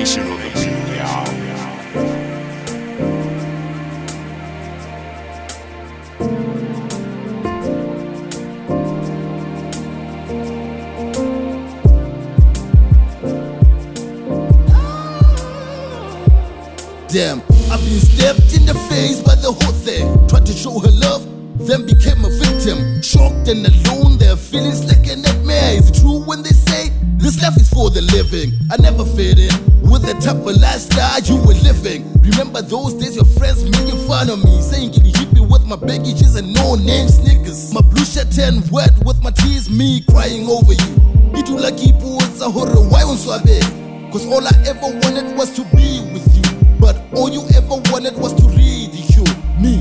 of the Damn, I've been stepped in the face. The living? I never fit in with the type of lifestyle you were living. Remember those days your friends making fun of me, saying you hit me with my baggages and no name sneakers. My blue shirt turned wet with my tears, me crying over you. It will like a horror, why on Cause all I ever wanted was to be with you. But all you ever wanted was to ridicule me.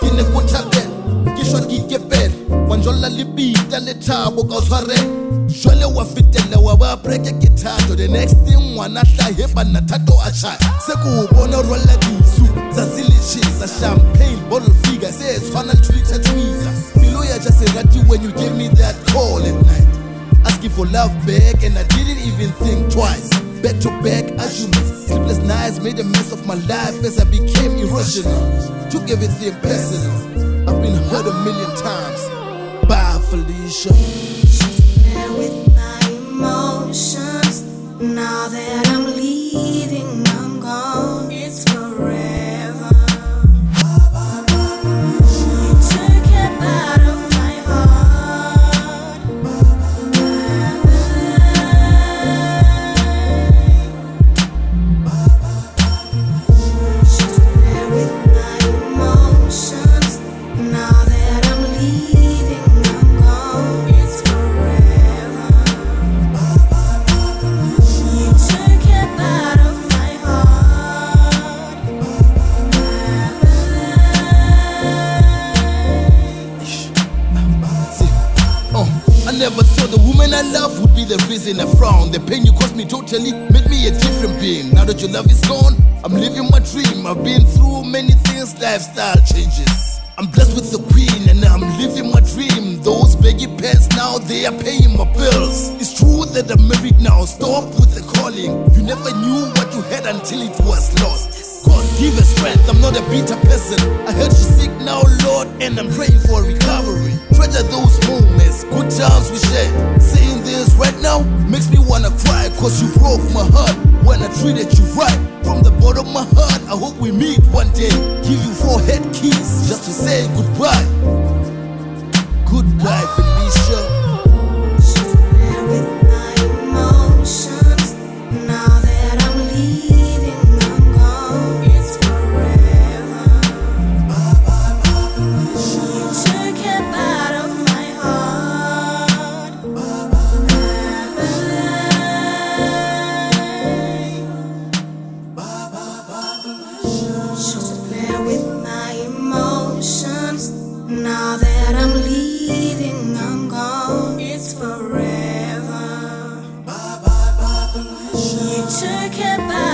Ke ne ko thabela, ke shwa ke ikepela, wa njolla lebita le thabo ka o tshwarela. Jwale wa fetela wa ba breke ke thato. The next thing ngwana hlahe banna thato a tjhaya se ko o bona o rwalla disu tjhesa champagne bottle figure se e tshwana le twitter tweezer. Pelo ya ja se rate when you gave me that call at night. Asking for love back and I didn't even think twice. Back to back arguments sleepless nights made a mess of my life as I became irrational. Took everything personal. I've been hurt a million times. Bye Felicia emotions. Now that I'm leaving, never thought the woman I love would be the reason I frown. The pain you caused me totally made me a different being. Now that your love is gone, I'm living my dream. I've been through many things, lifestyle changes. I'm blessed with the queen and I'm living my dream. Those baggy pants now they are paying my bills. It's true that I'm married now. Stop with the calling. You never knew what you had until it was lost. God give her strength, I'm not a bitter person. I heard she's sick now, Lord, and I'm praying for recovery. Treasure From the bottom of my heart, I hope we meet one day. Give you four head keys just to say goodbye. Goodbye. it's forever. Bye, bye, bye, you took it back.